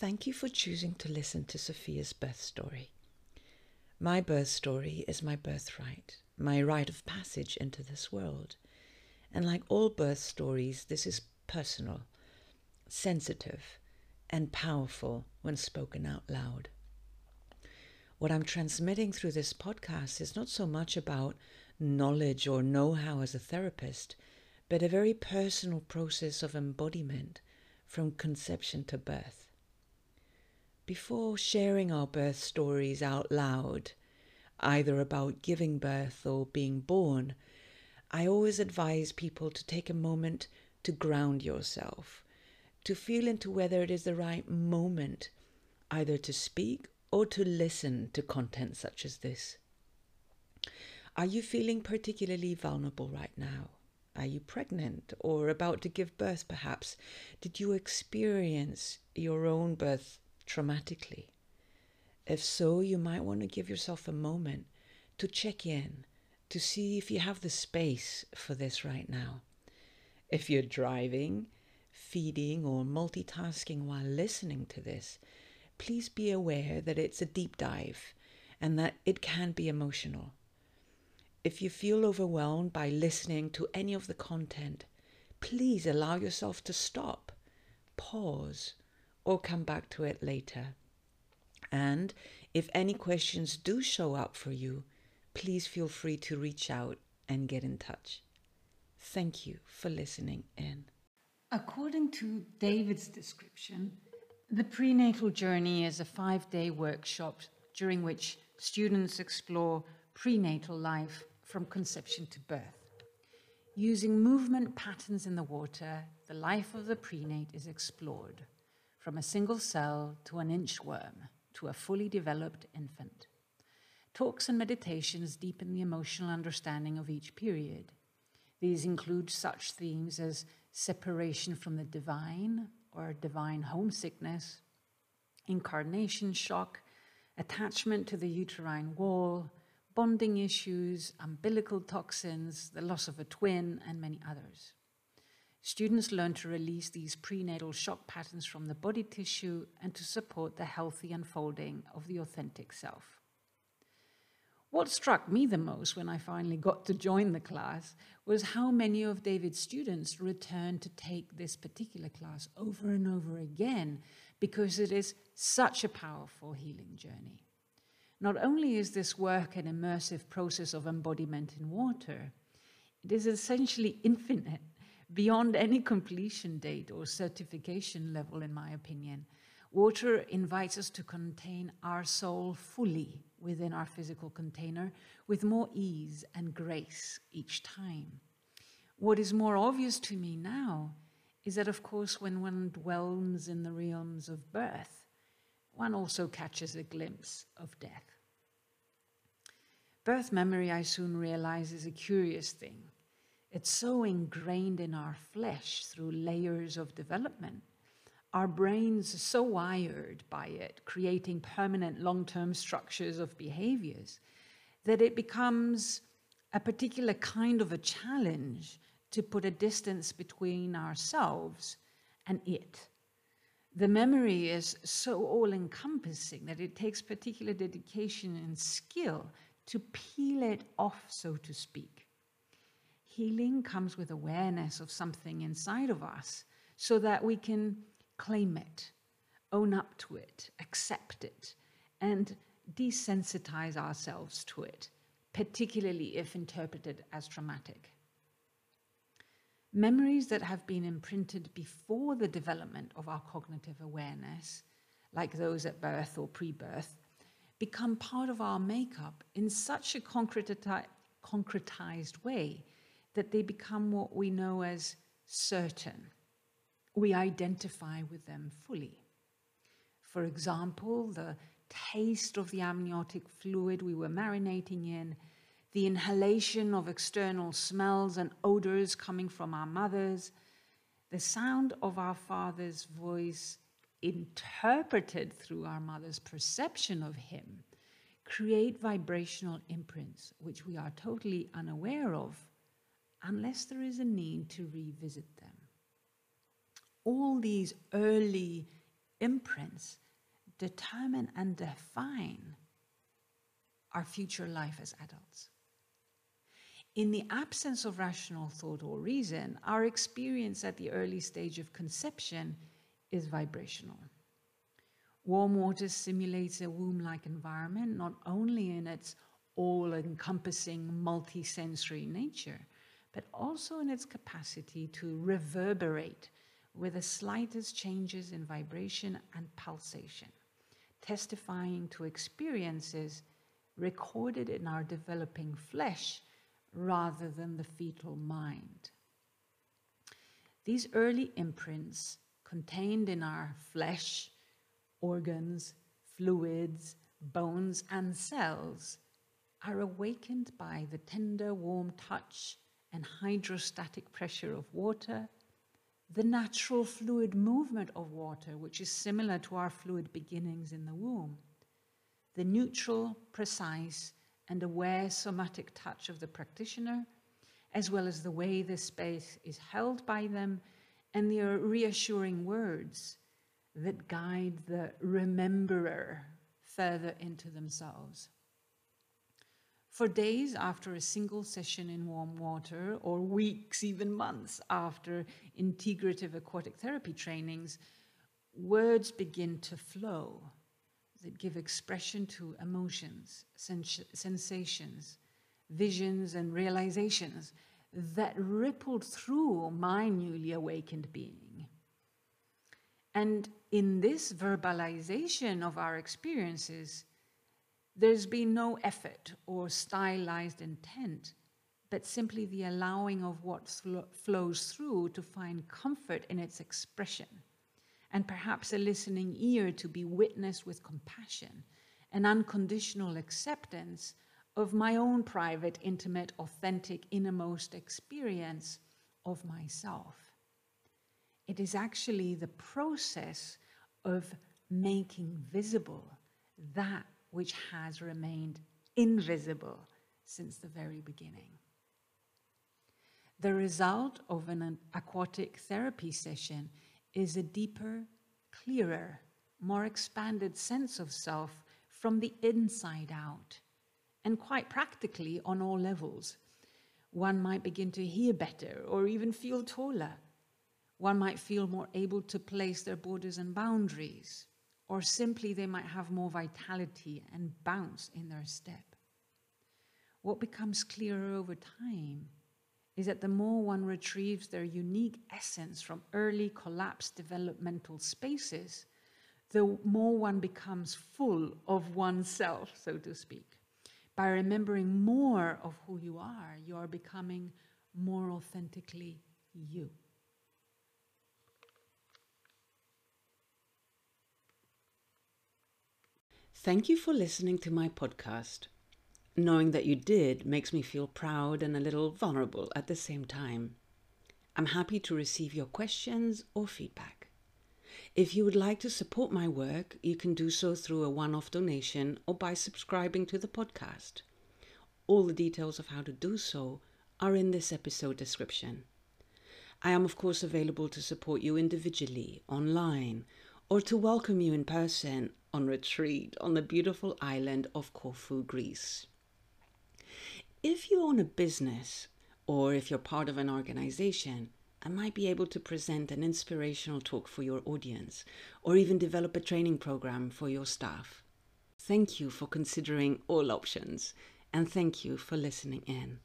Thank you for choosing to listen to Sophia's birth story. My birth story is my birthright, my rite of passage into this world. And like all birth stories, this is personal, sensitive, and powerful when spoken out loud. What I'm transmitting through this podcast is not so much about knowledge or know how as a therapist, but a very personal process of embodiment from conception to birth. Before sharing our birth stories out loud, either about giving birth or being born, I always advise people to take a moment to ground yourself, to feel into whether it is the right moment either to speak or to listen to content such as this. Are you feeling particularly vulnerable right now? Are you pregnant or about to give birth, perhaps? Did you experience your own birth traumatically? If so, you might want to give yourself a moment to check in, to see if you have the space for this right now. If you're driving, feeding, or multitasking while listening to this, please be aware that it's a deep dive and that it can be emotional. If you feel overwhelmed by listening to any of the content, please allow yourself to stop, pause, or come back to it later. And if any questions do show up for you, please feel free to reach out and get in touch. Thank you for listening in. According to David's description, the prenatal journey is a five day workshop during which students explore prenatal life from conception to birth. Using movement patterns in the water, the life of the prenate is explored from a single cell to an inchworm to a fully developed infant. Talks and meditations deepen the emotional understanding of each period. These include such themes as separation from the divine or divine homesickness, incarnation shock, attachment to the uterine wall, bonding issues, umbilical toxins, the loss of a twin, and many others. Students learn to release these prenatal shock patterns from the body tissue and to support the healthy unfolding of the authentic self. What struck me the most when I finally got to join the class was how many of David's students returned to take this particular class over and over again because it is such a powerful healing journey. Not only is this work an immersive process of embodiment in water, it is essentially infinite beyond any completion date or certification level, in my opinion. Water invites us to contain our soul fully within our physical container with more ease and grace each time. What is more obvious to me now is that, of course, when one dwells in the realms of birth, one also catches a glimpse of death. Birth memory, I soon realize, is a curious thing. It's so ingrained in our flesh through layers of development. Our brains are so wired by it, creating permanent long term structures of behaviors, that it becomes a particular kind of a challenge to put a distance between ourselves and it. The memory is so all encompassing that it takes particular dedication and skill to peel it off, so to speak. Healing comes with awareness of something inside of us so that we can claim it, own up to it, accept it, and desensitize ourselves to it, particularly if interpreted as traumatic. Memories that have been imprinted before the development of our cognitive awareness, like those at birth or pre birth, become part of our makeup in such a concretized way that they become what we know as certain. We identify with them fully. For example, the taste of the amniotic fluid we were marinating in, the inhalation of external smells and odors coming from our mothers, the sound of our father's voice interpreted through our mother's perception of him create vibrational imprints which we are totally unaware of unless there is a need to revisit them. All these early imprints determine and define our future life as adults. In the absence of rational thought or reason, our experience at the early stage of conception is vibrational. Warm water simulates a womb like environment, not only in its all encompassing multisensory nature, but also in its capacity to reverberate with the slightest changes in vibration and pulsation, testifying to experiences recorded in our developing flesh rather than the fetal mind. These early imprints contained in our flesh, organs, fluids, bones, and cells are awakened by the tender, warm touch and hydrostatic pressure of water, the natural fluid movement of water, which is similar to our fluid beginnings in the womb, the neutral, precise, and aware somatic touch of the practitioner, as well as the way the space is held by them, and the reassuring words that guide the rememberer further into themselves. For days after a single session in warm water, or weeks, even months after integrative aquatic therapy trainings, words begin to flow that give expression to emotions, sens sensations, visions, and realizations that rippled through my newly awakened being. And in this verbalization of our experiences, there's been no effort or stylized intent, but simply the allowing of what flows through to find comfort in its expression, and perhaps a listening ear to be witnessed with compassion and unconditional acceptance of my own private, intimate, authentic, innermost experience of myself. It is actually the process of making visible that which has remained invisible since the very beginning. The result of an aquatic therapy session is a deeper, clearer, more expanded sense of self from the inside out, and quite practically on all levels. One might begin to hear better or even feel taller. One might feel more able to place their borders and boundaries or simply they might have more vitality and bounce in their step. What becomes clearer over time is that the more one retrieves their unique essence from early collapsed developmental spaces, the more one becomes full of oneself, so to speak. By remembering more of who you are, you are becoming more authentically you. Thank you for listening to my podcast. Knowing that you did makes me feel proud and a little vulnerable at the same time. I'm happy to receive your questions or feedback. If you would like to support my work, you can do so through a one off donation or by subscribing to the podcast. All the details of how to do so are in this episode description. I am, of course, available to support you individually, online, or to welcome you in person on retreat on the beautiful island of Corfu, Greece. If you own a business or if you're part of an organization, I might be able to present an inspirational talk for your audience or even develop a training program for your staff. Thank you for considering all options and thank you for listening in.